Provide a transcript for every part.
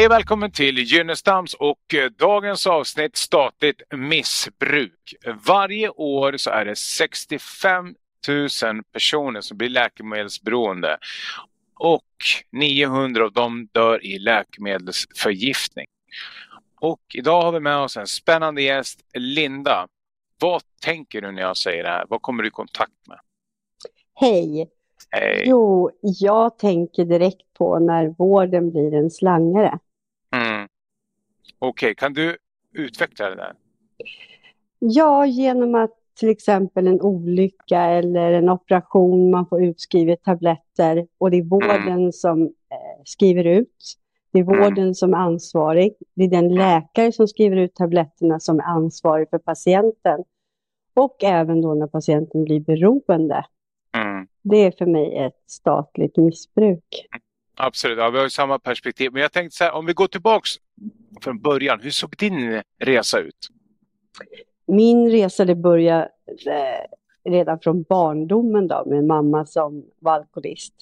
Hej och välkommen till Gynnestams och eh, dagens avsnitt statligt missbruk. Varje år så är det 65 000 personer som blir läkemedelsberoende och 900 av dem dör i läkemedelsförgiftning. Och idag har vi med oss en spännande gäst, Linda. Vad tänker du när jag säger det här? Vad kommer du i kontakt med? Hej! Hej. Jo, jag tänker direkt på när vården blir en slangare. Mm. Okej, kan du utveckla det där? Ja, genom att till exempel en olycka eller en operation, man får utskrivet tabletter och det är vården som eh, skriver ut. Det är vården som är ansvarig. Det är den läkare som skriver ut tabletterna som är ansvarig för patienten. Och även då när patienten blir beroende. Mm. Det är för mig ett statligt missbruk. Absolut, ja, vi har ju samma perspektiv. Men jag tänkte så här, om vi går tillbaks från början. Hur såg din resa ut? Min resa det började eh, redan från barndomen då, med mamma som var alkoholist.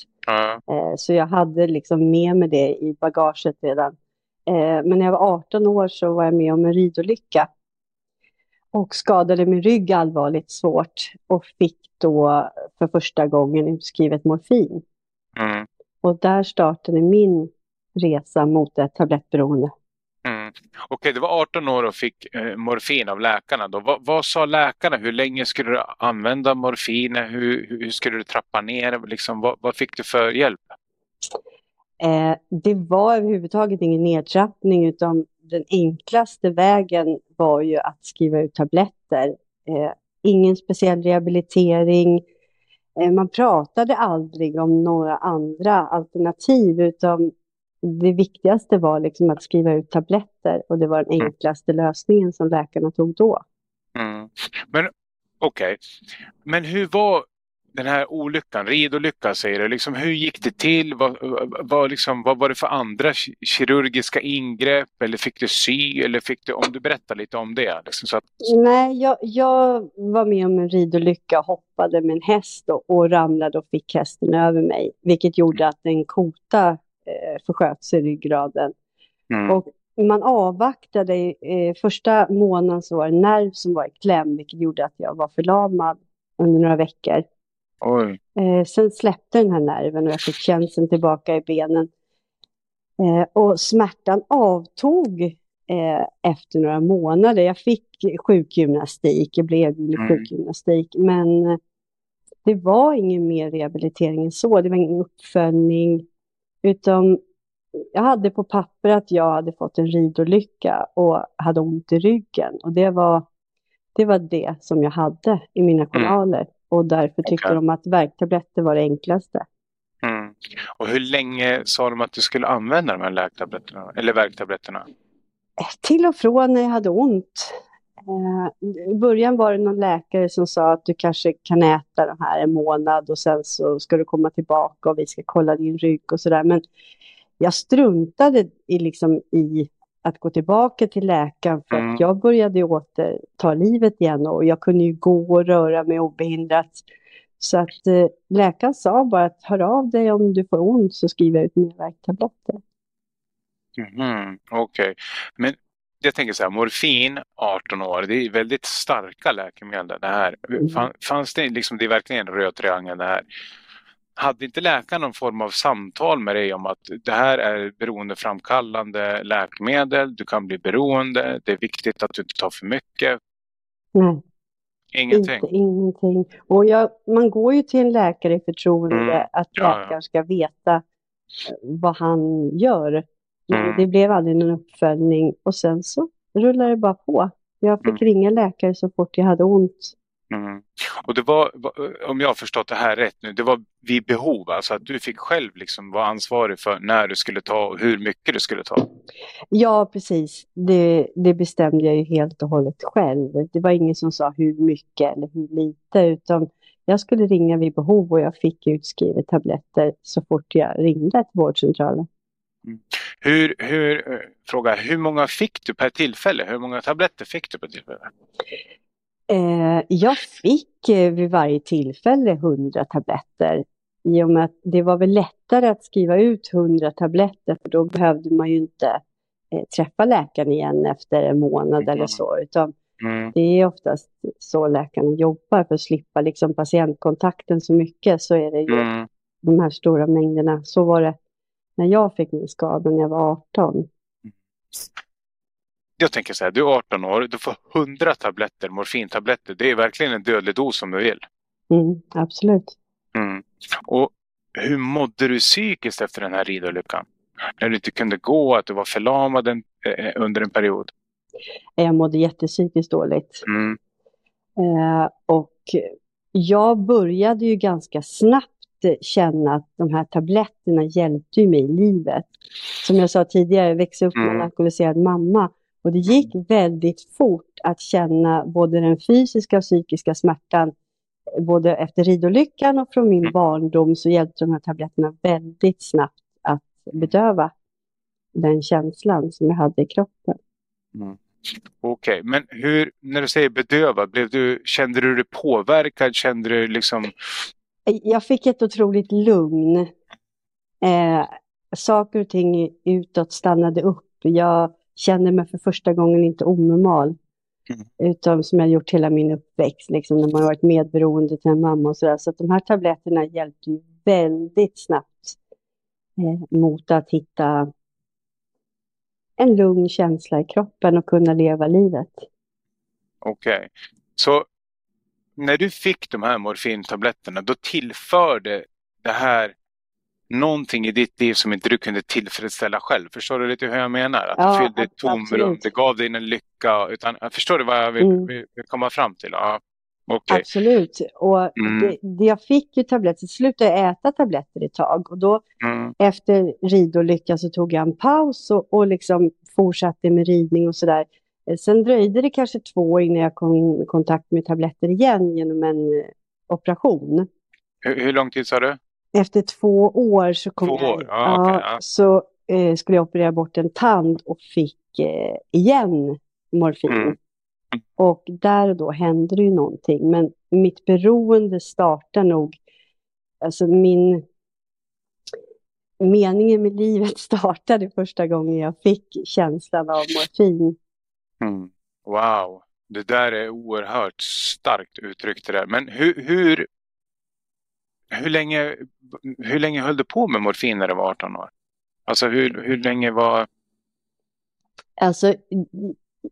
Eh, så jag hade liksom med mig det i bagaget redan. Eh, men när jag var 18 år så var jag med om en ridolycka. Och skadade min rygg allvarligt svårt och fick då för första gången utskrivet morfin. Mm. Och där startade min resa mot ett tablettberoende. Mm. Okej, du var 18 år och fick eh, morfin av läkarna. Då. Vad, vad sa läkarna? Hur länge skulle du använda morfin? Hur, hur skulle du trappa ner? Liksom, vad, vad fick du för hjälp? Eh, det var överhuvudtaget ingen nedtrappning utan den enklaste vägen var ju att skriva ut tabletter. Eh, ingen speciell rehabilitering. Eh, man pratade aldrig om några andra alternativ utan det viktigaste var liksom att skriva ut tabletter och det var den enklaste lösningen som läkarna tog då. Mm. Men okej, men hur var den här olyckan, ridolyckan säger du, liksom, hur gick det till? Vad, vad, liksom, vad var det för andra kirurgiska ingrepp? Eller fick du sy? Eller fick du, om du berättar lite om det. Liksom, så att... Nej, jag, jag var med om en ridolycka hoppade med en häst och, och ramlade och fick hästen över mig. Vilket gjorde att en kota eh, försköts i ryggraden. Mm. Och man avvaktade, eh, första månaden så var det en nerv som var i kläm vilket gjorde att jag var förlamad under några veckor. Oj. Eh, sen släppte den här nerven och jag fick känseln tillbaka i benen. Eh, och smärtan avtog eh, efter några månader. Jag fick sjukgymnastik, jag blev Mm. sjukgymnastik, men det var ingen mer rehabilitering än så. Det var ingen uppföljning, utan jag hade på papper att jag hade fått en ridolycka och hade ont i ryggen. Och det var det, var det som jag hade i mina journaler. Och därför tyckte de att värktabletter var det enklaste. Mm. Och hur länge sa de att du skulle använda de här läktabletterna? Eller värktabletterna? Till och från när jag hade ont. Eh, I början var det någon läkare som sa att du kanske kan äta de här en månad och sen så ska du komma tillbaka och vi ska kolla din rygg och sådär. Men jag struntade i, liksom, i att gå tillbaka till läkaren för Mm. att jag började ju återta livet igen och jag kunde ju gå och röra mig obehindrat. Så att eh, läkaren sa bara att hör av dig om du får ont så skriver jag ut mer värktabletter. Mhm, Okej. Men jag tänker så här, morfin, 18 år, det är väldigt starka läkemedel det här. Mm. Fan- Fanns det liksom, det är verkligen en röd triangel det här. Hade inte läkaren någon form av samtal med dig om att det här är beroendeframkallande läkemedel, du kan bli beroende, det är viktigt att du inte tar för mycket? Nej. Ingenting? Inte, ingenting. Och jag, man går ju till en läkare i förtroende Mm. att Ja, ja. läkaren ska veta eh, vad han gör. Mm. det blev aldrig någon uppföljning och sen så rullade det bara på. Jag fick Mm. ringa läkare så fort jag hade ont. Mm. Och det var, om jag har förstått det här rätt nu, det var vid behov, alltså att du fick själv liksom vara ansvarig för när du skulle ta och hur mycket du skulle ta? Ja, precis. Det, det bestämde jag ju helt och hållet själv. Det var ingen som sa hur mycket eller hur lite, utan jag skulle ringa vid behov och jag fick utskrivet tabletter så fort jag ringde till vårdcentralen. Hur, hur, eh, fråga, hur många fick du per tillfälle? Hur många tabletter fick du per tillfälle? Eh, jag fick eh, vid varje tillfälle 100 tabletter. I och med att det var väl lättare att skriva ut 100 tabletter för då behövde man ju inte eh, träffa läkaren igen efter en månad Mm. eller så. Utan Mm. det är oftast så läkarna jobbar för att slippa liksom patientkontakten så mycket. Så är det ju Mm. de här stora mängderna. Så var det när jag fick min skada när jag var 18. Jag tänker så här, du är 18 år, du får 100 tabletter, morfintabletter. Det är verkligen en dödlig dos om du vill. Mm, absolut. Mm. Och hur mådde du psykiskt efter den här ridolyckan? När du inte kunde gå, att du var förlamad en, eh, under en period. Jag mådde jättepsykiskt dåligt. Mm. Eh, och jag började ju ganska snabbt känna att de här tabletterna hjälpte mig i livet. Som jag sa tidigare, jag växte upp med en Mm. alkoholiserad mamma. Och det gick väldigt fort att känna både den fysiska och psykiska smärtan. Både efter ridolyckan och från min Mm. barndom så hjälpte de här tabletterna väldigt snabbt att bedöva den känslan som jag hade i kroppen. Okej, men hur, när du säger bedöva, blev du, kände du dig påverkad? Kände du liksom... Jag fick ett otroligt lugn. Eh, saker och ting utåt stannade upp. Jag kände mig för första gången inte onormal. Mm. Utan som jag gjort hela min uppväxt, liksom, när man har varit medberoende till en mamma och sådär. Så att de här tabletterna hjälpte ju väldigt snabbt eh, mot att hitta en lugn känsla i kroppen och kunna leva livet. Okej. Så när du fick de här morfintabletterna, då tillförde det här någonting i ditt liv som inte du kunde tillfredsställa själv. Förstår du lite hur jag menar? Att Ja, det fyllde ett tomrum, det gav dig en lycka. Utan, förstår du vad jag vill, Mm. vill, komma fram till? Ja. Okej. Absolut. Och Mm. det, det jag fick ju tabletter, slutade jag äta tabletter ett tag. Och då Mm. efter ridolyckan så tog jag en paus och, och liksom fortsatte med ridning och sådär. Eh, Sen dröjde det kanske två år innan jag kom i kontakt med tabletter igen genom en eh, operation. Hur, hur lång tid sa du? Efter två år så, kom Två jag, år? Ja, okej, ja. så eh, skulle jag operera bort en tand och fick eh, igen morfin. Mm. Och där och då hände det ju någonting. Men mitt beroende startar nog, alltså min meningen med livet startade första gången jag fick känslan av morfin. Mm. Wow, det där är oerhört starkt uttryckt det där. Men hur, hur, hur, länge, hur länge höll du på med morfin när du var 18 år? Alltså hur, hur länge var... Alltså,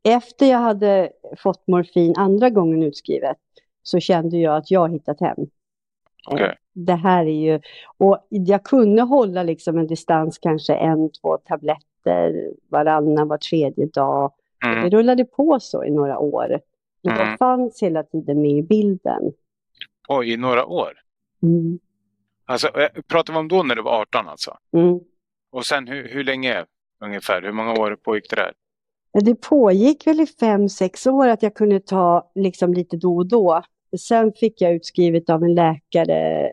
efter jag hade fått morfin andra gången utskrivet så kände jag att jag hittat hem. Okej. Det här är ju, och jag kunde hålla liksom en distans, kanske en, två tabletter varannan, var tredje dag. Det Mm. rullade på så i några år. Men Mm. jag fanns hela tiden med i bilden. Oj, i några år? Mm. Alltså, eh, pratar vi om då när du var 18 alltså? Mm. Och sen hur, hur länge ungefär? Hur många år pågick det där? Det pågick väl i fem, sex år att jag kunde ta liksom lite då och då. Sen fick jag utskrivet av en läkare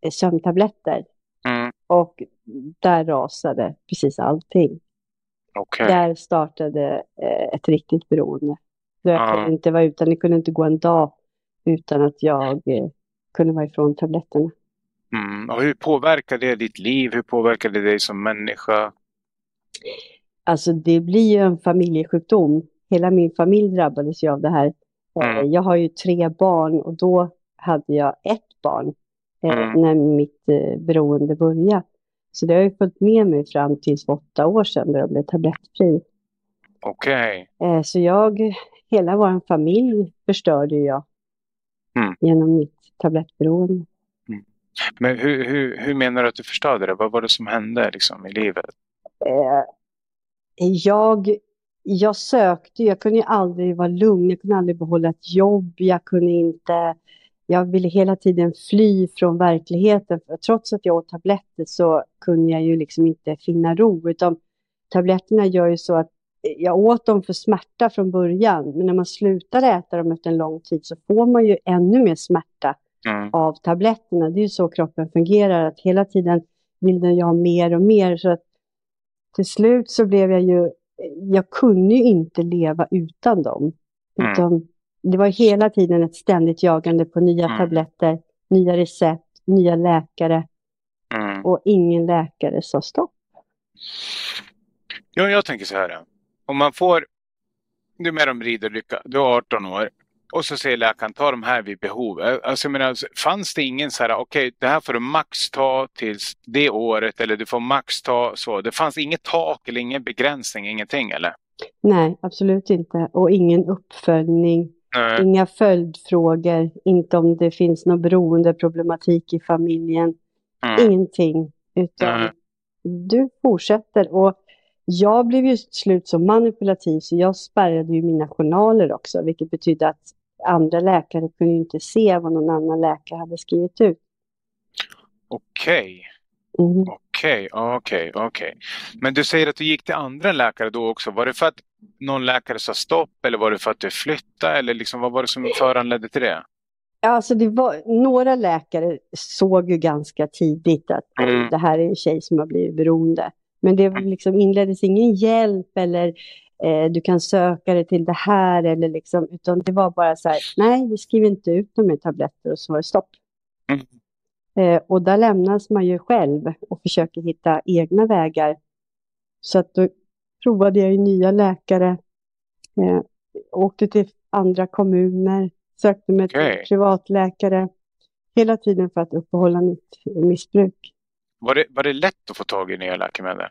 eh, sömntabletter. Mm. Och där rasade precis allting. Okej. Där startade eh, ett riktigt beroende. Jag Ja. kunde inte vara utan, det kunde inte gå en dag utan att jag eh, kunde vara ifrån tabletterna. Mm. Och hur påverkar det ditt liv? Hur påverkar det dig som människa? Alltså det blir ju en familjesjukdom. Hela min familj drabbades ju av det här. Eh, Mm. Jag har ju tre barn och då hade jag ett barn eh, Mm. när mitt eh, beroende började. Så det har ju följt med mig fram tills för åtta år sedan då jag blev tablettfri. Okej. Eh, Så jag, hela vår familj förstörde jag Mm. genom mitt tablettberoende. Men hur, hur, hur menar du att du förstörde det? Vad var det som hände liksom, i livet? Eh, Jag, jag sökte, jag kunde ju aldrig vara lugn, jag kunde aldrig behålla ett jobb, jag kunde inte, jag ville hela tiden fly från verkligheten. För trots att jag åt tabletter så kunde jag ju liksom inte finna ro, utan tabletterna gör ju så att jag åt dem för smärta från början, men när man slutar äta dem efter en lång tid så får man ju ännu mer smärta Mm. av tabletterna. Det är ju så kroppen fungerar, att hela tiden vill den ju ha mer och mer. Så att till slut så blev jag ju, jag kunde ju inte leva utan dem. Mm. Utan det var hela tiden ett ständigt jagande på nya Mm. tabletter, nya recept, nya läkare Mm. och ingen läkare sa stopp. Ja, jag tänker så här. Om man får, du är med om ridolycka, du är 18 år och så säger läkaren ta de här vid behov. Alltså, jag menar, fanns det ingen så här, okej okay, det här får du max ta tills det året eller du får max ta så. Det fanns inget tak eller ingen begränsning, ingenting eller? Nej, absolut inte. Och ingen uppföljning. Nej. Inga följdfrågor, inte om det finns någon beroendeproblematik i familjen. Mm. Ingenting, utan Nej. du fortsätter. Och jag blev ju slut så manipulativ så jag spärrade ju mina journaler också, vilket betyder att andra läkare kunde inte se vad någon annan läkare hade skrivit ut. Okej. Mm. Okej, okej, okej. Men du säger att du gick till andra läkare då också. Var det för att någon läkare sa stopp eller var det för att du flyttade? Eller liksom, vad var det som föranledde till det? Alltså det var, några läkare såg ju ganska tidigt att mm. det här är en tjej som har blivit beroende. Men det mm. liksom inleddes ingen hjälp eller eh, du kan söka dig till det här eller liksom, utan det var bara så här, nej vi skriver inte ut de här tabletter och så var det stopp. Mm. Eh, och där lämnas man ju själv och försöker hitta egna vägar. Så att då provade jag ju nya läkare, eh, åkte till andra kommuner, sökte mig okay. till privatläkare. Hela tiden för att uppehålla mitt missbruk. Var det, var det lätt att få tag i nya läkemedel?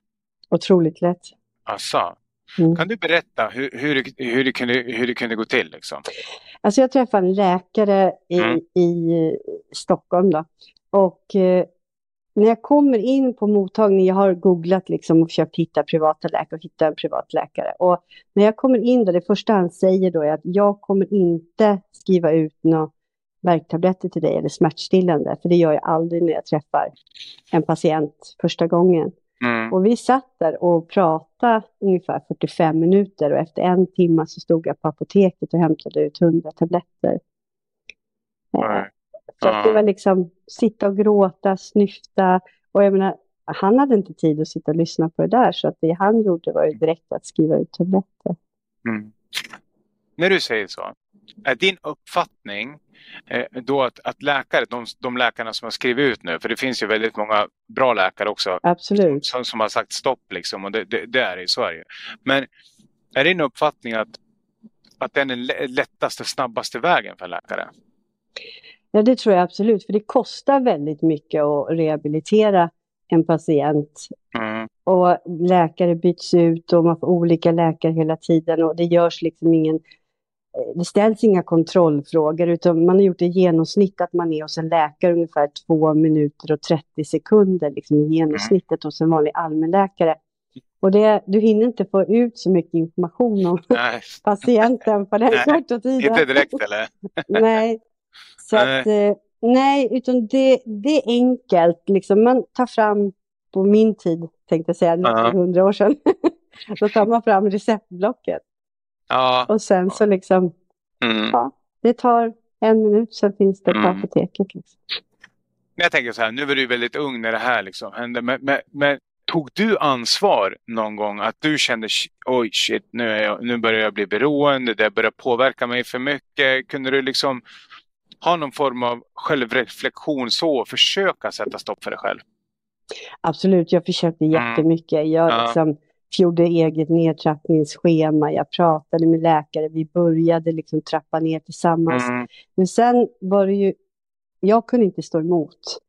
Otroligt lätt. Asså. Mm. Kan du berätta hur, hur, hur, det kunde, hur det kunde gå till? Liksom? Alltså jag träffade en läkare i, mm. i Stockholm då, och eh, när jag kommer in på mottagningen, jag har googlat liksom och försökt hitta privata läkare och hitta en privat läkare. Och när jag kommer in där, det första han säger då är att jag kommer inte skriva ut några värktabletter till dig eller smärtstillande, för det gör jag aldrig när jag träffar en patient första gången. Mm. Och vi satt där och pratade ungefär 45 minuter och efter en timme så stod jag på apoteket och hämtade ut 100 tabletter. Mm. Så det var liksom sitta och gråta, snyfta. Och jag menar, han hade inte tid att sitta och lyssna på det där. Så att det han gjorde var ju direkt att skriva ut tabletter. Mm. När du säger så, är din uppfattning då att, att läkare, de, de läkarna som har skrivit ut nu, för det finns ju väldigt många bra läkare också Absolut. Som, som har sagt stopp liksom och det, det, det är det i Sverige. Men är din uppfattning att, att den är lättaste, snabbaste vägen för läkare? Ja, det tror jag absolut, för det kostar väldigt mycket att rehabilitera en patient. Mm. Och läkare byts ut och man får olika läkare hela tiden och det görs liksom ingen det ställs inga kontrollfrågor utan man har gjort ett genomsnitt att man är hos en läkare ungefär två minuter och 30 sekunder liksom i genomsnittet hos en vanlig allmänläkare. Och det, du hinner inte få ut så mycket information om Nej. patienten på den korta tiden. Inte direkt eller? Nej, så nej. Att, eh, nej, utan det, det är enkelt. Liksom. Man tar fram, på min tid tänkte jag säga, uh 100 år sedan, då tar man fram receptblocket. Ja. Och sen så liksom, mm. ja, det tar en minut, sen finns det på mm. apoteket. Liksom. Jag tänker så här, nu var du väldigt ung när det här liksom hände, men, men, men tog du ansvar någon gång att du kände oj shit, nu, är jag, nu börjar jag bli beroende, det börjar påverka mig för mycket. Kunde du liksom ha någon form av självreflektion så försöka sätta stopp för dig själv? Absolut, jag försökte mm. jättemycket. Jag ja. liksom gjorde eget nedtrappningsschema, jag pratade med läkare, vi började liksom trappa ner tillsammans. Mm. Men sen var det ju, jag kunde inte stå emot.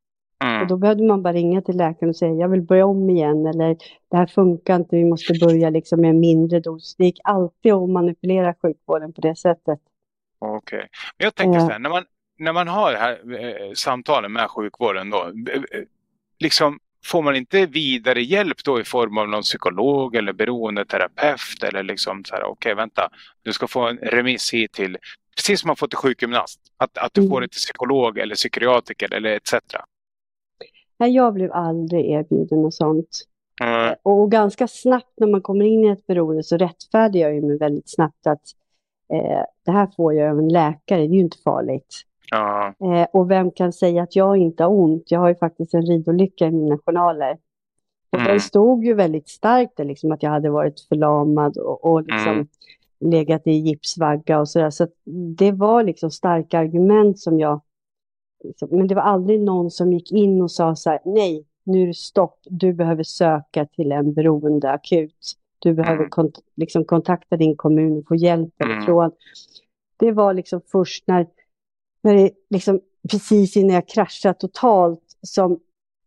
Mm. Och då behövde man bara ringa till läkaren och säga jag vill börja om igen eller det här funkar inte, vi måste börja liksom med en mindre dos. Det gick alltid att manipulera sjukvården på det sättet. Okej, okay. men jag tänker så här, när man, när man har det här eh, samtalen med sjukvården då, liksom får man inte vidare hjälp då i form av någon psykolog eller beroendeterapeut eller liksom så här, okej okay, vänta, du ska få en remiss hit till, precis som man får till sjukgymnast, att, att du mm. får det till psykolog eller psykiatriker eller etc. Nej, jag blev aldrig erbjuden något sånt. Mm. Och ganska snabbt när man kommer in i ett beroende så rättfärdigar jag mig väldigt snabbt att eh, det här får jag av en läkare, det är ju inte farligt. Ja. Eh, och vem kan säga att jag inte har ont? Jag har ju faktiskt en ridolycka i mina journaler. Och mm. den stod ju väldigt starkt där, liksom att jag hade varit förlamad och, och liksom mm. legat i gipsvagga och sådär. Så det var liksom starka argument som jag... Liksom, men det var aldrig någon som gick in och sa så här, nej, nu är det stopp, du behöver söka till en beroendeakut. Du behöver Mm. kont liksom kontakta din kommun och få hjälp Mm. Det var liksom först när, när det liksom precis innan jag kraschade totalt som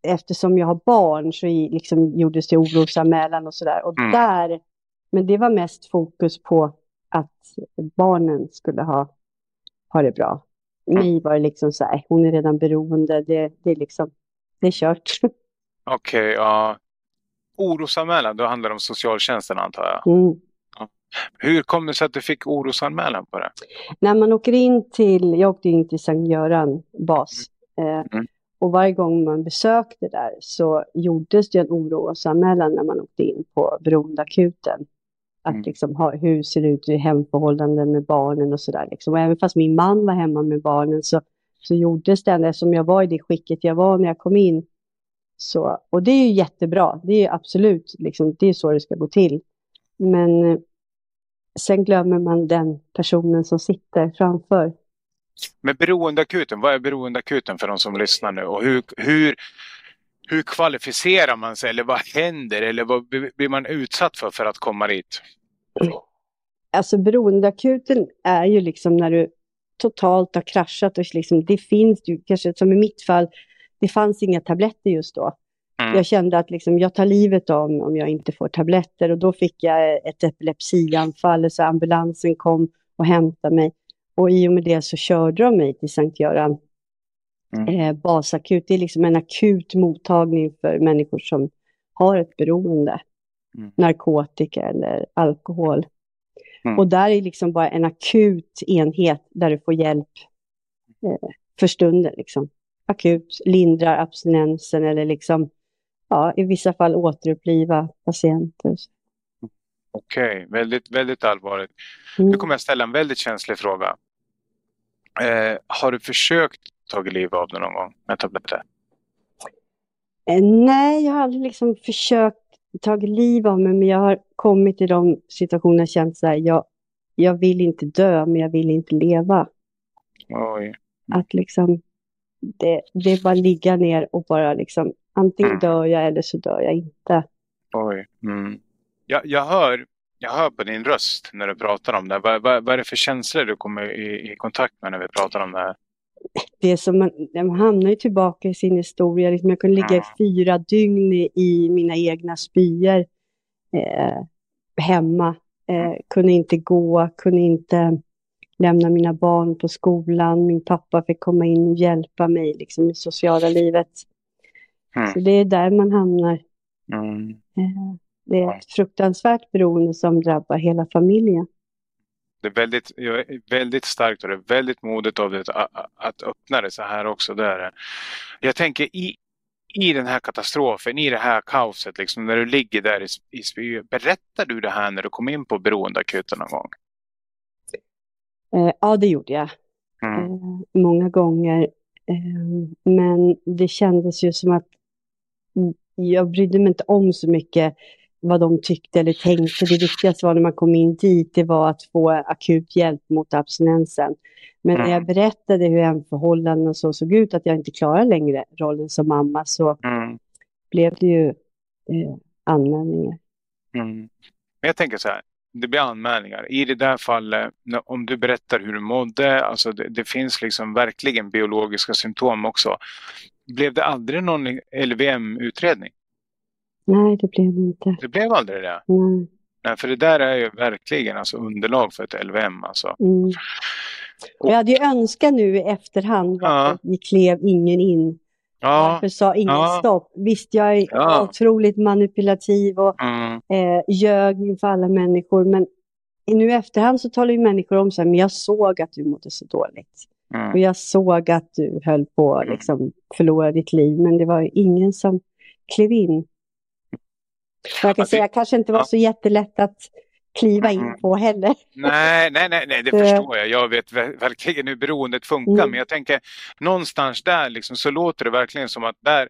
eftersom jag har barn så i- liksom gjordes det orosanmälan och sådär. Och Mm. där, men det var mest fokus på att barnen skulle ha, ha det bra. Mig var det liksom så här, hon är redan beroende, det, det är liksom, det är kört. Okej, ja. Orosanmälan, då handlar det om socialtjänsten antar jag. Mm. Hur kom det sig att du fick orosanmälan på det? När man åker in till, jag åkte in till Sankt Göran bas. Eh, Mm. och varje gång man besökte där så gjordes det en orosanmälan när man åkte in på beroendeakuten. Att Mm. liksom ha, hur ser det ut i hemförhållanden med barnen och sådär. Liksom. Och även fast min man var hemma med barnen så, så gjordes den eftersom jag var i det skicket jag var när jag kom in. Så, och det är ju jättebra, det är absolut, liksom, det är så det ska gå till. Men eh, sen glömmer man den personen som sitter framför. Med beroendeakuten, vad är beroendeakuten för de som lyssnar nu? Och hur, hur, hur kvalificerar man sig? Eller vad händer? Eller vad blir blir man utsatt för för att komma dit? Alltså beroendeakuten är ju liksom när du totalt har kraschat och liksom, det finns ju, kanske som i mitt fall, det fanns inga tabletter just då. Mm. Jag kände att liksom, jag tar livet av mig om jag inte får tabletter och då fick jag ett epilepsianfall så ambulansen kom och hämtade mig. Och i och med det så körde de mig till Sankt Göran Mm. eh, basakut. Det är liksom en akut mottagning för människor som har ett beroende. Mm. Narkotika eller alkohol. Mm. Och där är liksom bara en akut enhet där du får hjälp eh, för stunden. Liksom. Akut, lindrar abstinensen eller liksom, ja, i vissa fall återuppliva patienter. Okej, väldigt, väldigt allvarligt. Mm. Nu kommer jag ställa en väldigt känslig fråga. Eh, har du försökt ta liv av dig någon gång med tabletter? Eh, Nej, jag har aldrig liksom försökt ta liv av mig, men jag har kommit i de situationer jag känt så här, jag, jag vill inte dö, men jag vill inte leva. Oj. Att liksom, det, det är bara ligga ner och bara liksom, antingen Mm. dör jag eller så dör jag inte. Oj. Mm. Jag, jag, hör, jag hör på din röst när du pratar om det. Vad, vad, vad är det för känslor du kommer i, i kontakt med när vi pratar om det här? Det är som man, man hamnar ju tillbaka i sin historia. Liksom jag kunde ligga Mm. fyra dygn i, i mina egna spyor eh, hemma. Eh, kunde inte gå, kunde inte lämna mina barn på skolan. Min pappa fick komma in och hjälpa mig liksom, i sociala livet. Mm. Så det är där man hamnar. Mm. Eh, det är ett fruktansvärt beroende som drabbar hela familjen. Det är väldigt, väldigt starkt och det är väldigt modigt av dig att, öppna det så här också. Det är det. Jag tänker i, i den här katastrofen, i det här kaoset, liksom, när du ligger där i, i spy, berättar du det här när du kom in på beroendeakuten någon gång? Eh, ja, det gjorde jag. Mm. eh, många gånger. Men det kändes ju som att jag brydde mig inte om så mycket vad de tyckte eller tänkte. Det viktigaste var när man kom in dit, det var att få akut hjälp mot abstinensen. Men när jag Mm. berättade hur hemförhållandena så såg ut, att jag inte klarar längre rollen som mamma, så Mm. blev det ju eh, anmälningar. Mm. Men jag tänker så här, det blir anmälningar. I det där fallet, om du berättar hur du mådde, alltså det, det finns liksom verkligen biologiska symptom också. Blev det aldrig någon LVM-utredning? Nej, det blev det inte. Det blev aldrig det? Nej. Nej, för det där är ju verkligen alltså underlag för ett LVM. Alltså. Mm. Och jag hade ju önskat nu i efterhand, varför klev ingen in? Ja, Varför sa ingen Ja. stopp? Visst, jag är Ja. otroligt manipulativ och mm, eh, ljög inför alla människor. Men nu i efterhand så talar ju människor om så här, men jag såg att du mådde så dåligt. Och mm, jag såg att du höll på att Mm. liksom, förlora ditt liv. Men det var ju ingen som klev in. Och jag kan Alltså, säga, kanske inte var så jättelätt att kliva in Mm. på heller. Nej, nej, nej, nej, det förstår jag. Jag vet ver- verkligen hur beroendet funkar. Mm. Men jag tänker någonstans där liksom, så låter det verkligen som att där,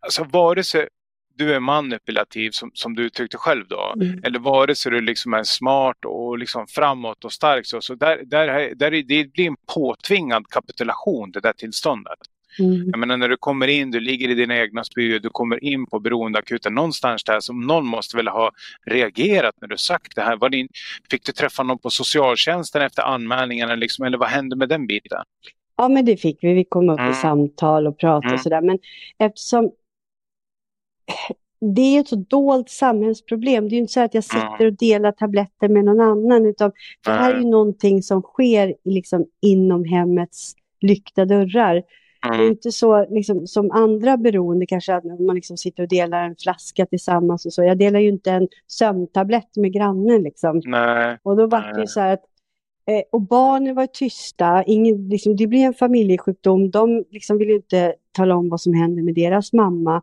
alltså vare sig du är manipulativ som, som du uttryckte själv då, Mm. eller vare sig du liksom är smart och liksom framåt och stark så, så där, där, där är, det blir en påtvingad kapitulation det där tillståndet. Mm. Jag menar när du kommer in, du ligger i dina egna spyor, du kommer in på beroendeakuten. Någonstans där som någon måste väl ha reagerat när du sagt det här. Var din, fick du träffa någon på socialtjänsten efter anmälningarna liksom, eller vad hände med den biten? Ja men det fick vi. Vi kom upp mm. i samtal och pratade mm. och sådär. Men eftersom det är ett så dolt samhällsproblem. Det är ju inte så att jag sitter och delar tabletter med någon annan, utan det här är ju någonting som sker liksom inom hemmets lyckta dörrar. Mm. Det är inte så liksom, som andra beroende kanske, att man liksom sitter och delar en flaska tillsammans och så. Jag delar ju inte en sömntablett med grannen liksom. Nej. Och då var det ju så här att eh, och barnen var tysta, ingen, liksom, det blir en familjesjukdom. De liksom vill inte tala om vad som händer med deras mamma.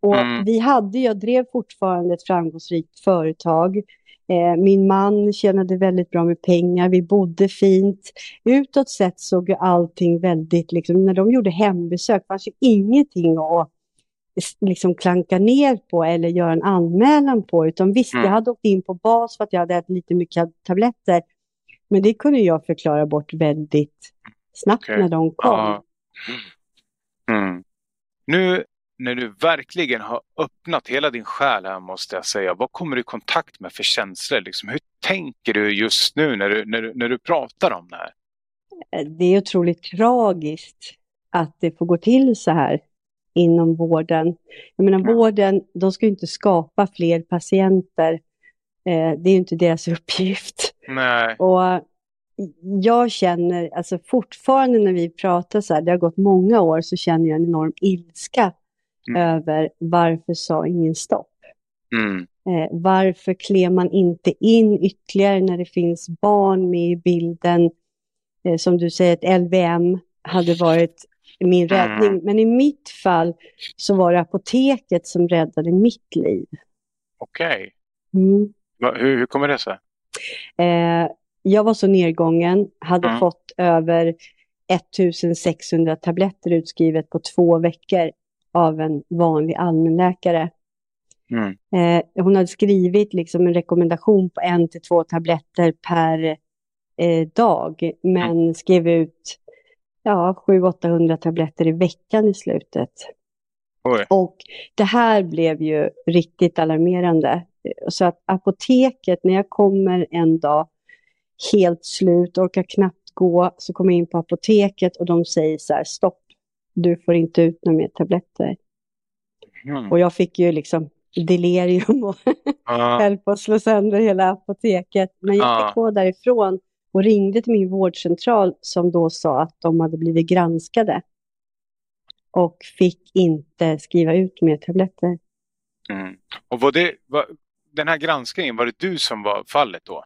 Och mm. vi hade, jag drev fortfarande ett framgångsrikt företag. Eh, min man tjänade väldigt bra med pengar, vi bodde fint. Utåt sett såg ju allting väldigt, liksom, när de gjorde hembesök fanns ju ingenting att liksom klanka ner på eller göra en anmälan på. Utan visst, mm. jag hade åkt in på bas för att jag hade ätit lite mycket tabletter. Men det kunde jag förklara bort väldigt snabbt okay. när de kom. Uh. Mm. Nu när du verkligen har öppnat hela din själ här måste jag säga, vad kommer du i kontakt med för känslor? Liksom, hur tänker du just nu när du, när, du, när du pratar om det här? Det är otroligt tragiskt att det får gå till så här inom vården. Jag menar ja. vården, de ska ju inte skapa fler patienter. Eh, det är inte deras uppgift. Nej. Och jag känner, alltså fortfarande när vi pratar så här, det har gått många år, så känner jag en enorm ilska mm. över varför sa ingen stopp? Mm. Eh, varför klev man inte in ytterligare när det finns barn med i bilden? Eh, som du säger, ett LVM hade varit min mm. räddning. Mm. Men i mitt fall så var det apoteket som räddade mitt liv. Okej. Okay. Mm. Hur, hur kommer det sig? Eh, jag var så nedgången, hade mm. fått över 1600 tabletter utskrivet på två veckor av en vanlig allmänläkare. Mm. Eh, hon hade skrivit liksom en rekommendation på en till två tabletter per eh, dag, men mm. skrev ut ja, 700-800 tabletter i veckan i slutet. Oj. Och det här blev ju riktigt alarmerande. Så att apoteket, när jag kommer en dag helt slut, orkar knappt gå, så kommer jag in på apoteket och de säger så här, stopp, du får inte ut några mer tabletter. Mm. Och jag fick ju liksom delirium och ah. höll på att slå sönder hela apoteket. Men jag fick ah. gå därifrån och ringde till min vårdcentral som då sa att de hade blivit granskade. Och fick inte skriva ut mer tabletter. Mm. Och var det, var, den här granskningen, var det du som var fallet då?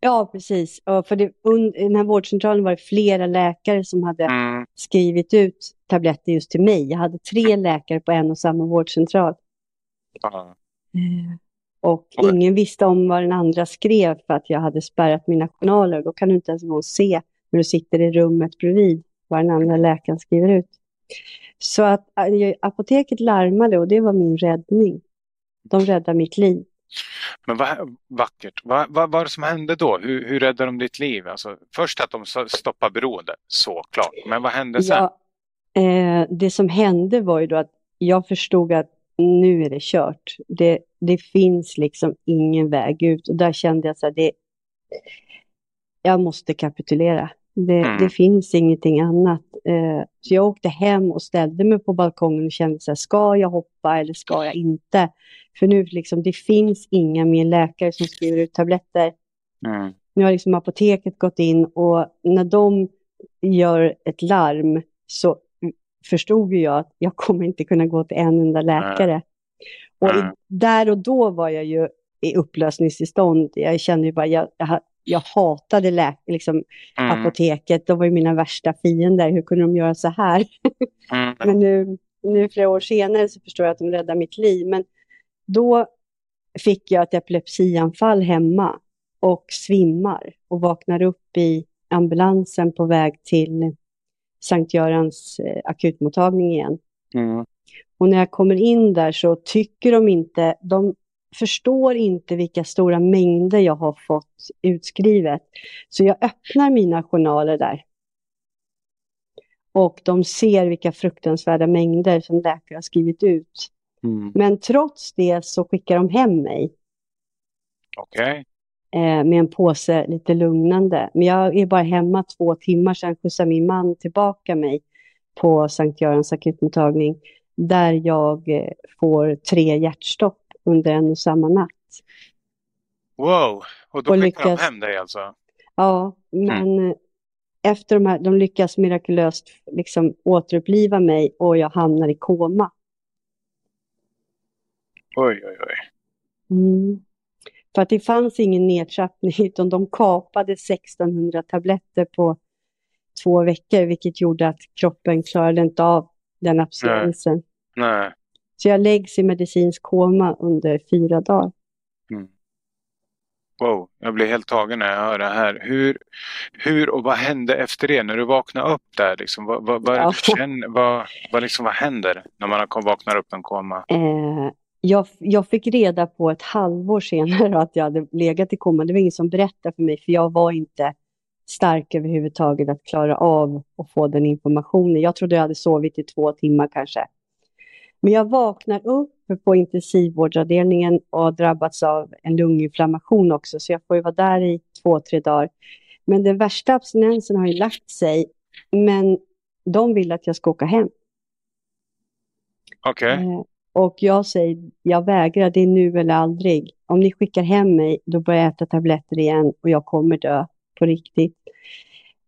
Ja, precis. Och för det, under den här vårdcentralen var det flera läkare som hade mm. skrivit ut tabletter just till mig. Jag hade tre läkare på en och samma vårdcentral. Mm. Och okay. ingen visste om vad den andra skrev för att jag hade spärrat mina journaler. Då kan du inte ens se när du sitter i rummet bredvid vad den andra läkaren skriver ut. Så att äh, apoteket larmade och det var min räddning. De räddade mitt liv. Men vad vackert. Vad, vad var det som hände då? Hur, hur räddade de ditt liv? Alltså, först att de stoppade beroende, såklart. Men vad hände sen? Ja, eh, det som hände var ju då att jag förstod att nu är det kört. Det, det finns liksom ingen väg ut. Och där kände jag att jag måste kapitulera. Det, mm. det, finns ingenting annat. Eh, så jag åkte hem och ställde mig på balkongen och kände så här, ska jag hoppa eller ska jag inte? För nu liksom, det finns inga mer läkare som skriver ut tabletter. Mm. Nu har liksom apoteket gått in och när de gör ett larm så förstod jag att jag kommer inte kunna gå till en enda läkare. Mm. Och i, där och då var jag ju i upplösningstillstånd. Jag kände ju bara, jag, jag, jag hatade lä liksom, mm. apoteket. De var ju mina värsta fiender. Hur kunde de göra så här? Mm. Men nu, nu flera år senare så förstår jag att de räddade mitt liv. Men då fick jag ett epilepsianfall hemma och svimmar och vaknar upp i ambulansen på väg till Sankt Görans eh, akutmottagning igen. Mm. Och när jag kommer in där så tycker de inte, de förstår inte vilka stora mängder jag har fått utskrivet. Så jag öppnar mina journaler där. Och de ser vilka fruktansvärda mängder som läkare har skrivit ut. Mm. Men trots det så skickar de hem mig Okej. eh, med en påse lite lugnande. Men jag är bara hemma två timmar, sen skjutsar min man tillbaka mig på Sankt Görans akutmottagning där jag eh, får tre hjärtstopp under en och samma natt. Wow, och då Och skickar de lyckas- hem dig alltså? Ja, men eh, efter de här, de lyckas mirakulöst liksom återuppliva mig och jag hamnar i koma. Oj, oj, oj. Mm. För att det fanns ingen nedtrappning utan de kapade 1600 tabletter på två veckor vilket gjorde att kroppen klarade inte av den abstinensen. Nej. Så jag läggs i medicinsk koma under fyra dagar. Mm. Wow, jag blir helt tagen när jag hör det här. Hur, hur och vad hände efter det när du vaknade upp där? Liksom, vad, vad, vad, Ja. känner, vad, vad, liksom, vad händer när man vaknar upp en koma? Eh, jag, jag fick reda på ett halvår senare att jag hade legat i koma. Det var ingen som berättade för mig för jag var inte stark överhuvudtaget att klara av att få den informationen. Jag trodde jag hade sovit i två timmar kanske. Men jag vaknar upp på intensivvårdsavdelningen och drabbats av en lunginflammation också så jag får ju vara där i två, tre dagar. Men den värsta abstinensen har ju lagt sig men de vill att jag ska åka hem. Okej, Eh, Och jag säger, jag vägrar, det är nu eller aldrig. Om ni skickar hem mig, då börjar jag äta tabletter igen och jag kommer dö på riktigt.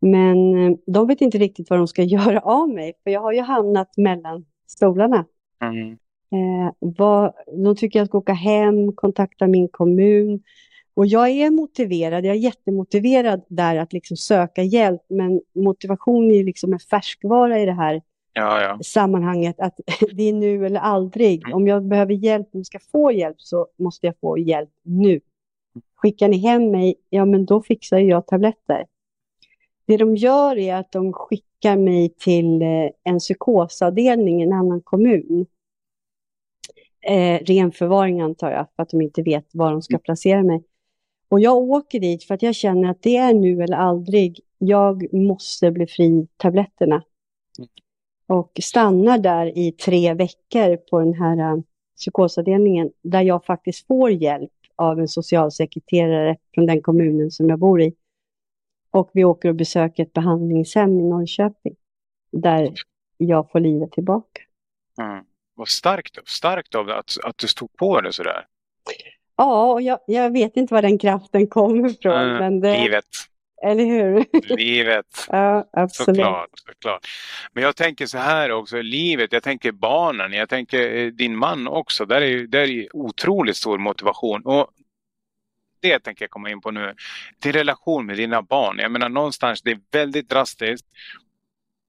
Men eh, de vet inte riktigt vad de ska göra av mig, för jag har ju hamnat mellan stolarna. Mm. Eh, vad, de tycker jag ska åka hem, kontakta min kommun. Och jag är motiverad, jag är jättemotiverad där att liksom söka hjälp, men motivation är liksom en färskvara i det här ja, ja. sammanhanget att det är nu eller aldrig. Mm. Om jag behöver hjälp, om jag ska få hjälp så måste jag få hjälp nu. Skickar ni hem mig, ja men då fixar jag tabletter. Det de gör är att de skickar mig till eh, en psykosavdelning i en annan kommun. Eh, ren förvaring antar jag, för att de inte vet var de ska placera mig. Och jag åker dit för att jag känner att det är nu eller aldrig. Jag måste bli fri tabletterna och stannar där i tre veckor på den här eh, psykosavdelningen där jag faktiskt får hjälp av en socialsekreterare från den kommunen som jag bor i. Och vi åker och besöker ett behandlingshem i Norrköping där jag får livet tillbaka. Mm. Vad starkt, starkt av dig att, att du stod på det sådär. Ja, och jag, jag vet inte var den kraften kommer ifrån, Mm, men det, Livet, eller hur? livet. ja, absolut. Såklart, såklart. Men jag tänker så här också, livet, jag tänker barnen, jag tänker eh, din man också. Där är där är otroligt stor motivation. Och det tänker jag komma in på nu. Din relation med dina barn. Jag menar någonstans, det är väldigt drastiskt.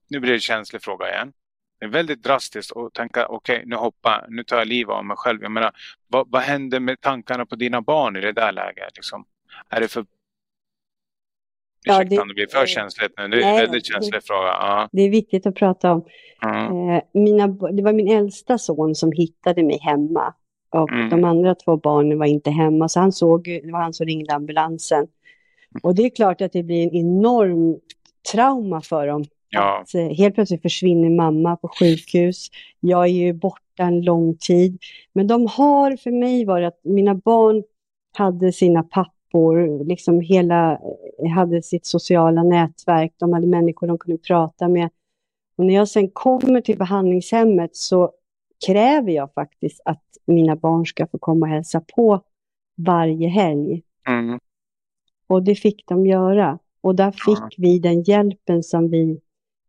Nu blir det en känslig fråga igen. Det är väldigt drastiskt att tänka, okej nu hoppar, nu tar jag livet av mig själv. Jag menar, vad, vad händer med tankarna på dina barn i det där läget? Liksom? Är det för... Ja, Ursäkta det- om det blir för känsligt nu. Det är en väldigt det- känslig fråga. Ja. Det är viktigt att prata om. Ja. Eh, mina, det var min äldsta son som hittade mig hemma. Och Mm. de andra två barnen var inte hemma, så han såg, det var han som ringde ambulansen. Och det är klart att det blir en enorm trauma för dem. Ja. Att, eh, helt plötsligt försvinner mamma på sjukhus. Jag är ju borta en lång tid. Men de har för mig varit att mina barn hade sina pappor, liksom hela, eh, hade sitt sociala nätverk, de hade människor de kunde prata med. Och när jag sen kommer till behandlingshemmet så kräver jag faktiskt att mina barn ska få komma och hälsa på varje helg. Mm. Och det fick de göra. Och där fick Ja. vi den hjälpen som vi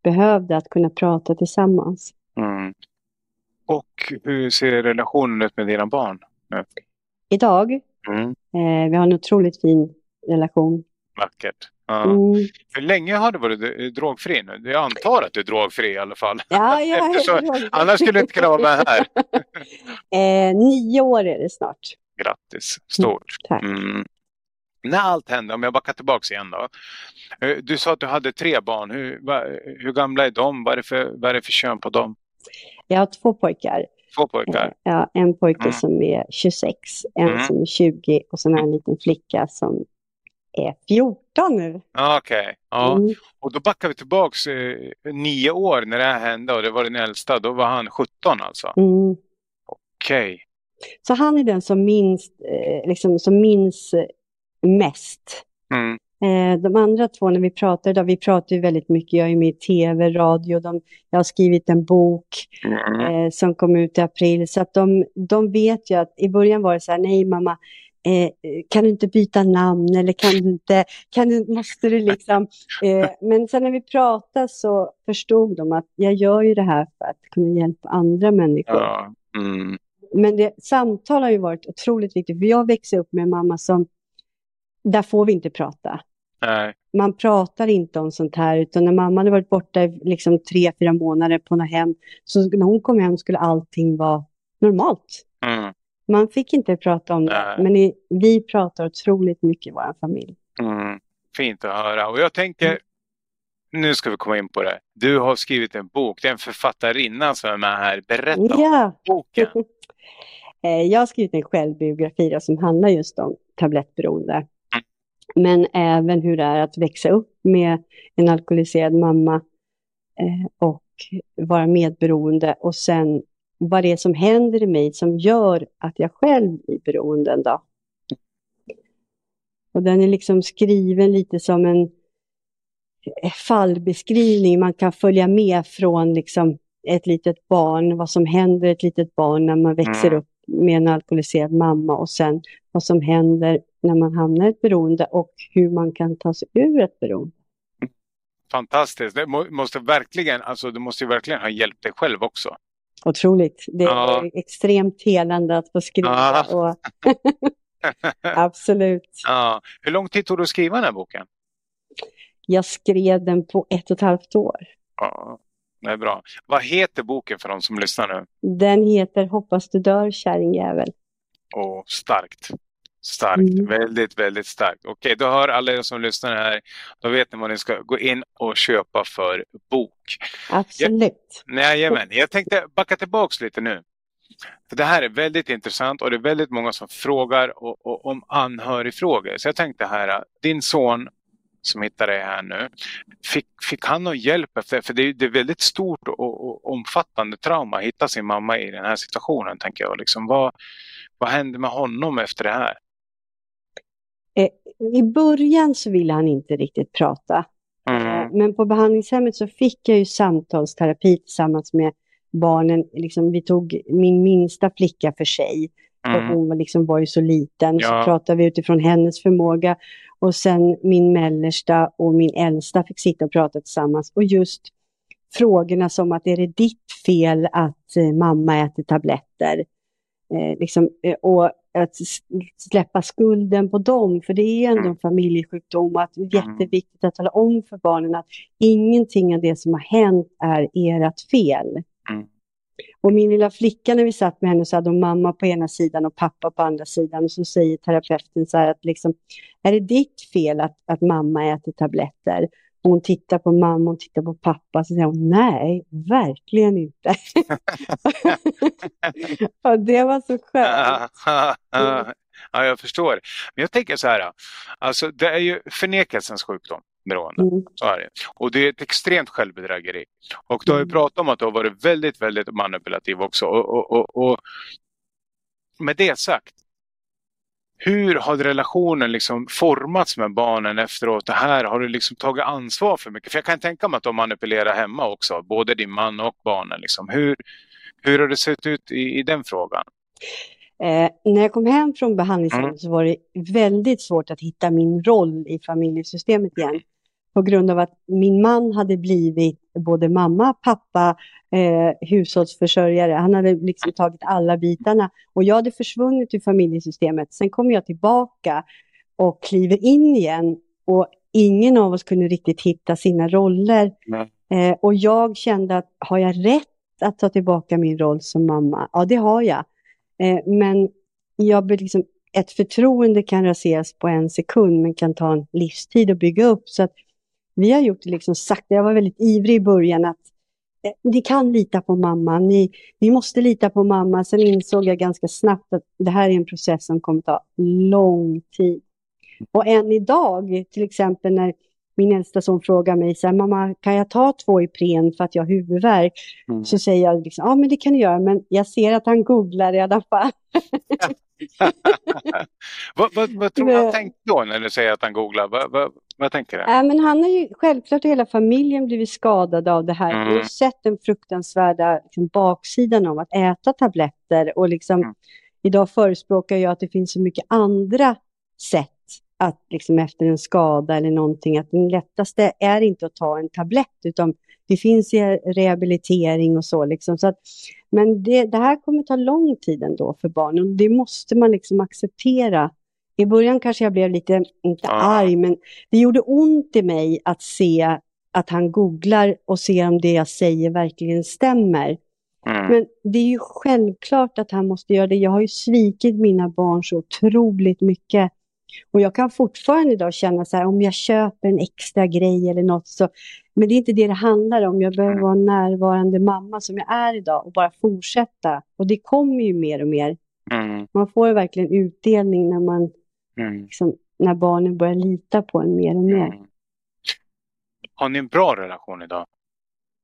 behövde att kunna prata tillsammans. Mm. Och hur ser relationen ut med dina barn? Idag, Mm. eh, vi har en otroligt fin relation. Vackert. Ja. Mm. Hur länge har du varit eh, drogfri nu? Jag antar att du är drogfri i alla fall. Ja, jag Eftersom-. Annars skulle du inte kunna vara med här. eh, nio år är det snart. Grattis, stort. Tack. Mm. När allt hände, om jag backar tillbaka igen då. Eh, Du sa att du hade tre barn. Hur, hur gamla är de? Vad är, det för, vad är för kön på dem? Jag har två pojkar. Två Eh, pojkar? ja, en pojke Mm. som är 26, en Mm. som är 20 och sen har jag en liten flicka som är 14 nu. Okej, okay. ja. Mm. Och då backar vi tillbaks eh, nio år när det här hände och det var den äldsta. Då var han 17 alltså. Mm. Okej. Okay. Så han är den som minns, eh, liksom, som minns eh, mest. Mm. Eh, de andra två, när vi pratar idag, vi pratar ju väldigt mycket, jag är med i tv, radio, de, jag har skrivit en bok Mm. eh, som kom ut i april, så att de, de vet ju att i början var det så här, nej mamma, eh, kan du inte byta namn eller kan du inte, kan du, måste du liksom, eh, men sen när vi pratade så förstod de att jag gör ju det här för att kunna hjälpa andra människor. Ja. Mm. Men det, samtal har ju varit otroligt viktigt, för jag växer upp med en mamma som, där får vi inte prata. Nej. Man pratar inte om sånt här, utan när mamma hade varit borta i liksom tre, fyra månader på något hem, så när hon kom hem skulle allting vara normalt. Mm. Man fick inte prata om det, Nej. men i, vi pratar otroligt mycket i vår familj. Mm. Fint att höra. Och jag tänker, nu ska vi komma in på det. Du har skrivit en bok. Det är en författarinna som är med här. Berätta om Ja, boken. Eh, jag har skrivit en självbiografi som handlar just om tablettberoende. Men även hur det är att växa upp med en alkoholiserad mamma eh, och vara medberoende och sen vad det är som händer i mig som gör att jag själv blir beroende en dag. Och den är liksom skriven lite som en eh, fallbeskrivning. Man kan följa med från liksom ett litet barn, vad som händer ett litet barn när man växer Mm. upp med en alkoholiserad mamma och sen vad som händer när man hamnar i ett beroende och hur man kan ta sig ur ett beroende. Fantastiskt. Det må, måste verkligen, alltså, du måste verkligen ha hjälpt dig själv också. Otroligt. Det är Ja. extremt helande att få skriva. Ja. Och Absolut. Ja. Hur lång tid tog det att skriva den här boken? Jag skrev den på ett och ett halvt år. Ja, det är bra. Vad heter boken för de som lyssnar nu? Den heter Hoppas du dör kärringjävel. Åh, starkt. Starkt. Mm. Väldigt, väldigt starkt. Okej, då hör alla er som lyssnar här. Då vet ni vad ni ska gå in och köpa för bok. Absolut. Jajamän, jag tänkte backa tillbaks lite nu. För det här är väldigt intressant och det är väldigt många som frågar och, och, om anhörigfrågor. Så jag tänkte här, din son som hittar dig här nu, fick, fick han någon hjälp efter För det är, det är väldigt stort och, och omfattande trauma att hitta sin mamma i den här situationen, tänker jag. Liksom, vad, vad hände med honom efter det här? I början så ville han inte riktigt prata. Mm. Eh, Men på behandlingshemmet så fick jag ju samtalsterapi tillsammans med barnen. Liksom, vi tog min minsta flicka för sig. För Mm. hon var, liksom, var ju så liten. Ja. Så pratade vi utifrån hennes förmåga. Och sen min mellersta och min äldsta fick sitta och prata tillsammans. Och just frågorna som att är det ditt fel att eh, mamma äter tabletter? Eh, liksom, eh, och att släppa skulden på dem, för det är ändå en familjesjukdom. Och att det är jätteviktigt att tala om för barnen att ingenting av det som har hänt är ert fel. Mm. Och min lilla flicka när vi satt med henne så hade hon mamma på ena sidan och pappa på andra sidan. Och så säger terapeuten så här att liksom, är det ditt fel att, att mamma äter tabletter? Och hon tittar på mamma och tittar på pappa så säger hon nej, verkligen inte. och det var så skönt. ja, jag förstår. Men jag tänker så här, alltså det är ju förnekelsens sjukdom, beroende. Mm. Så är det. Och det är ett extremt självbedrägeri. Och du har ju Mm. pratat om att du har varit väldigt, väldigt manipulativ också. Och, och, och, och med det sagt, hur har relationen liksom formats med barnen efteråt? Det här, har du liksom tagit ansvar för mycket? För jag kan tänka mig att de manipulerar hemma också, både din man och barnen. Liksom. Hur, hur har det sett ut i, i den frågan? Eh, när jag kom hem från behandlingshemmet Mm. så var det väldigt svårt att hitta min roll i familjesystemet igen. På grund av att min man hade blivit både mamma, pappa, eh, hushållsförsörjare. Han hade liksom tagit alla bitarna. Och jag hade försvunnit ur familjesystemet. Sen kom jag tillbaka och kliver in igen. Och ingen av oss kunde riktigt hitta sina roller. Eh, och jag kände att har jag rätt att ta tillbaka min roll som mamma? Ja, det har jag. Eh, men jag blir liksom, ett förtroende kan raseras på en sekund men kan ta en livstid att bygga upp. Så att vi har gjort det liksom sakta. Jag var väldigt ivrig i början att eh, ni kan lita på mamma, ni, ni måste lita på mamma. Sen insåg jag ganska snabbt att det här är en process som kommer ta lång tid. Och än idag, till exempel när min äldsta son frågar mig så här, mamma kan jag ta två Ipren för att jag har huvudvärk? Mm. Så säger jag liksom, ja men det kan du göra, men jag ser att han googlar i alla fall. vad, vad, vad, tror du han tänkte då när du säger att han googlar? Vad, vad, tänker du? Äh, men han har ju självklart hela familjen blivit skadade av det här. Mm. Vi har sett den fruktansvärda liksom, baksidan av att äta tabletter och liksom, mm. idag förespråkar jag att det finns så mycket andra sätt att liksom efter en skada eller någonting, att den lättaste är inte att ta en tablett, utan det finns rehabilitering och så. Liksom. så att, men det, det, här kommer ta lång tid ändå för barnen. Det måste man liksom acceptera. I början kanske jag blev lite, inte arg, men det gjorde ont i mig att se att han googlar och ser om det jag säger verkligen stämmer. Mm. Men det är ju självklart att han måste göra det. Jag har ju svikit mina barn så otroligt mycket. Och jag kan fortfarande idag känna så här, om jag köper en extra grej eller något så, men det är inte det det handlar om. Jag behöver vara en närvarande mamma som jag är idag och bara fortsätta. Och det kommer ju mer och mer. Mm. Man får verkligen utdelning när man, mm. liksom, när barnen börjar lita på en mer och mer. Mm. Har ni en bra relation idag?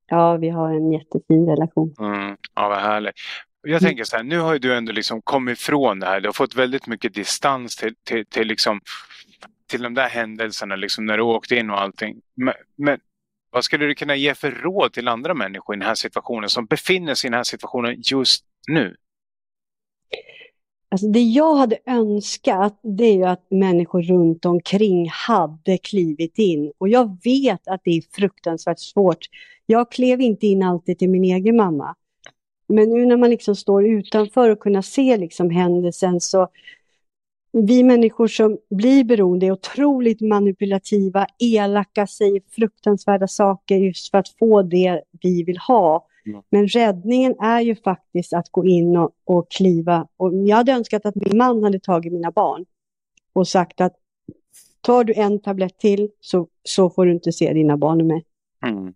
Ja, vi har en jättefin relation. Mm. Ja, vad härligt. Jag tänker så här, nu har ju du ändå liksom kommit ifrån det här. Du har fått väldigt mycket distans till, till, till, liksom, till de där händelserna liksom när du åkte in och allting. Men, men vad skulle du kunna ge för råd till andra människor i den här situationen som befinner sig i den här situationen just nu? Alltså det jag hade önskat det är ju att människor runt omkring hade klivit in. Och jag vet att det är fruktansvärt svårt. Jag klev inte in alltid till min egen mamma. Men nu när man liksom står utanför och kunna se liksom händelsen så vi människor som blir beroende är otroligt manipulativa, elaka, säger fruktansvärda saker just för att få det vi vill ha. Mm. Men räddningen är ju faktiskt att gå in och, och kliva. Och jag hade önskat att min man hade tagit mina barn och sagt att tar du en tablett till så, så får du inte se dina barn mer. Mm.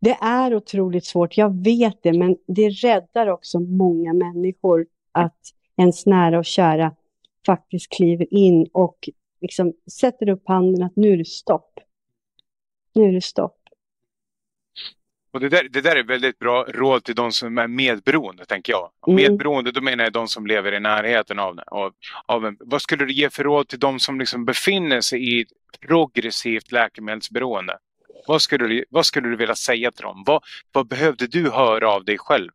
Det är otroligt svårt, jag vet det, men det räddar också många människor att ens nära och kära faktiskt kliver in och liksom sätter upp handen att nu är det stopp. Nu är det stopp. Och det, där, det där är väldigt bra råd till de som är medberoende, tänker jag. Mm. Medberoende, då menar jag de som lever i närheten av, av, av en. Vad skulle du ge för råd till de som liksom befinner sig i progressivt läkemedelsberoende? Vad skulle du, vad skulle du vilja säga till dem? Vad, vad behövde du höra av dig själv?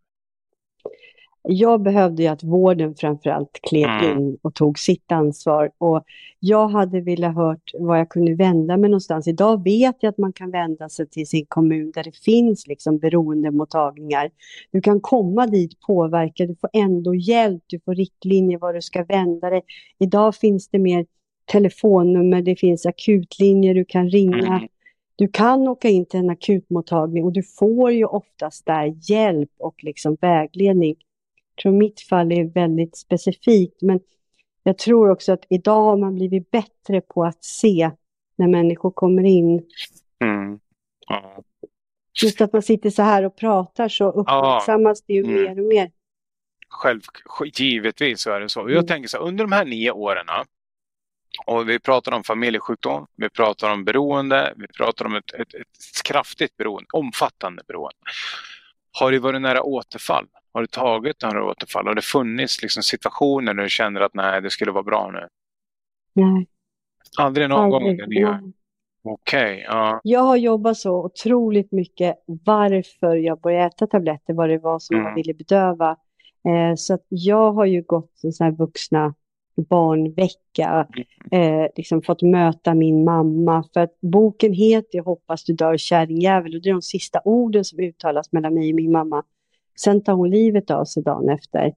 Jag behövde ju att vården framförallt klev mm. in och tog sitt ansvar. Och jag hade velat hört var jag kunde vända mig någonstans. Idag vet jag att man kan vända sig till sin kommun där det finns liksom beroendemottagningar. Du kan komma dit, påverka, du får ändå hjälp, du får riktlinjer var du ska vända dig. Idag finns det mer telefonnummer, det finns akutlinjer du kan ringa. Mm. Du kan åka in till en akutmottagning och du får ju oftast där hjälp och liksom vägledning. Tror mitt fall är väldigt specifikt, men jag tror också att idag har man blivit bättre på att se när människor kommer in. Mm. Ja. Just att man sitter så här och pratar så uppmärksammas det ju mm. mer och mer. Själv, givetvis så är det så. Jag mm. tänker så här, under de här nio åren och vi pratar om familjesjukdom, vi pratar om beroende, vi pratar om ett, ett, ett kraftigt beroende, omfattande beroende. Har du varit nära återfall? Har du tagit några återfall? Har det funnits liksom situationer där du känner att nej, det skulle vara bra nu? Nej. Aldrig någon Aldrig. gång? Okej, okay, ja. Jag har jobbat så otroligt mycket varför jag började äta tabletter, vad det var som mm. jag ville bedöva. Eh, så att jag har ju gått så här vuxna barnvecka, eh, liksom fått möta min mamma. För att boken heter Jag hoppas du dör kärringjävel och det är de sista orden som uttalas mellan mig och min mamma. Sen tar hon livet av sig dagen efter.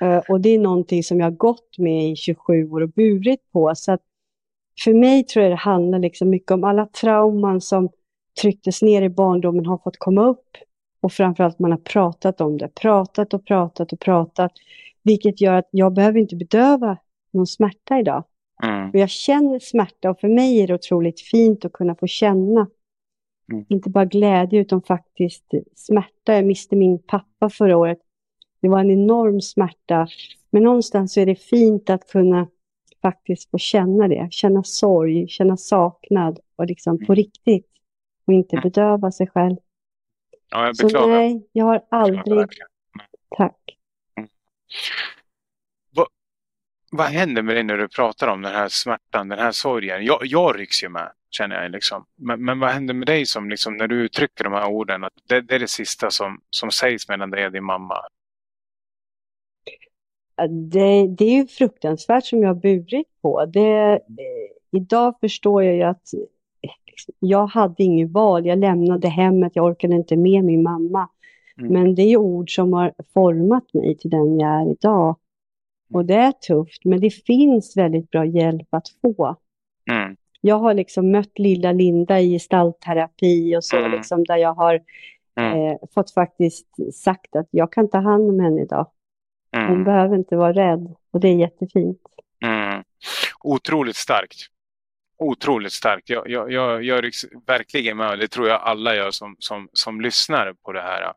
Eh, och det är någonting som jag gått med i 27 år och burit på. Så att för mig tror jag det handlar liksom mycket om alla trauman som trycktes ner i barndomen har fått komma upp. Och framförallt man har pratat om det, pratat och pratat och pratat. Vilket gör att jag behöver inte bedöva någon smärta idag. Mm. jag känner smärta och för mig är det otroligt fint att kunna få känna. Mm. Inte bara glädje utan faktiskt smärta. Jag miste min pappa förra året. Det var en enorm smärta. Men någonstans så är det fint att kunna faktiskt få känna det. Känna sorg, känna saknad och liksom på riktigt. Och inte Mm. bedöva sig själv. Ja, jag Så beklagar. nej, jag har aldrig... verkligen. Tack. Vad händer med dig när du pratar om den här smärtan, den här sorgen? Jag, jag rycks ju med, känner jag. Liksom. Men, men vad händer med dig som, liksom, när du uttrycker de här orden? Att det, det är det sista som, som sägs mellan dig och din mamma. Det, det är ju fruktansvärt som jag har burit på. Det, idag förstår jag ju att eh, jag hade inget val. Jag lämnade hemmet, jag orkade inte med min mamma. Mm. Men det är ord som har format mig till den jag är idag. Och det är tufft, men det finns väldigt bra hjälp att få. Mm. Jag har liksom mött lilla Linda i gestaltterapi och så, Mm. liksom, där jag har Mm. eh, fått faktiskt sagt att jag kan ta hand om henne idag. Hon Mm. behöver inte vara rädd och det är jättefint. Mm. Otroligt starkt. Otroligt starkt. Jag, jag, jag, rycks verkligen med det tror jag alla gör som, som, som lyssnar på det här.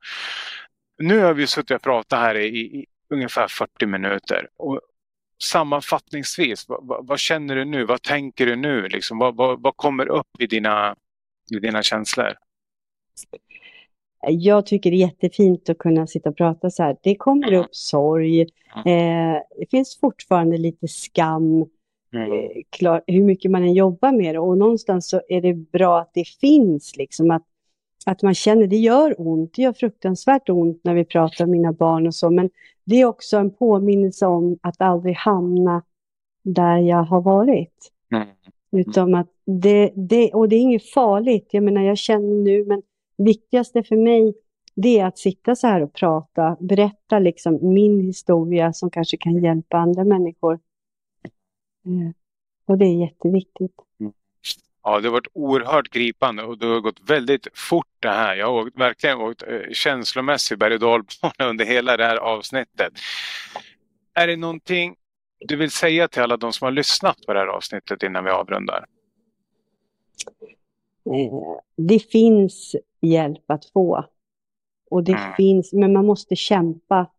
Nu har vi suttit och pratat här i, i ungefär 40 minuter. Och sammanfattningsvis, vad, vad, känner du nu? Vad tänker du nu? Liksom, vad, vad, vad kommer upp i dina, i dina känslor? Jag tycker det är jättefint att kunna sitta och prata så här. Det kommer Mm. upp sorg. Eh, det finns fortfarande lite skam. Mm. Eh, klar, hur mycket man än jobbar med det. Och någonstans så är det bra att det finns. Liksom, att, att man känner det gör ont. Det gör fruktansvärt ont när vi pratar om mina barn och så. Men det är också en påminnelse om att aldrig hamna där jag har varit. Mm. Utom att det, det, och det är inget farligt, jag menar jag känner nu, men viktigaste för mig det är att sitta så här och prata, berätta liksom min historia som kanske kan hjälpa andra människor. Eh, Och det är jätteviktigt. Ja, det har varit oerhört gripande och det har gått väldigt fort det här. Jag har verkligen åkt eh, känslomässig berg och dalbana under hela det här avsnittet. Är det någonting du vill säga till alla de som har lyssnat på det här avsnittet innan vi avrundar? Eh, Det finns hjälp att få. Och det Mm. finns, men man måste kämpa.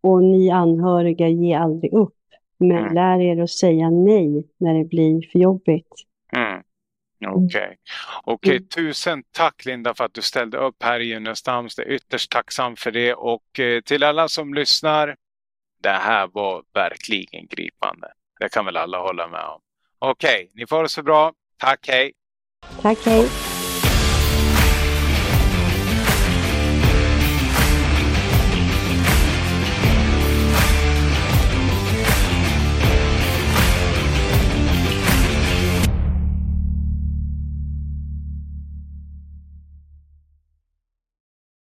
Och ni anhöriga, ge aldrig upp. Men Mm. lär er att säga nej när det blir för jobbigt. Mm. Okej, Okej, Mm. tusen tack Linda för att du ställde upp här i Junestams. Det är ytterst tacksam för det och eh, till alla som lyssnar. Det här var verkligen gripande. Det kan väl alla hålla med om. Okej, ni får det så bra. Tack, hej! Tack, hej!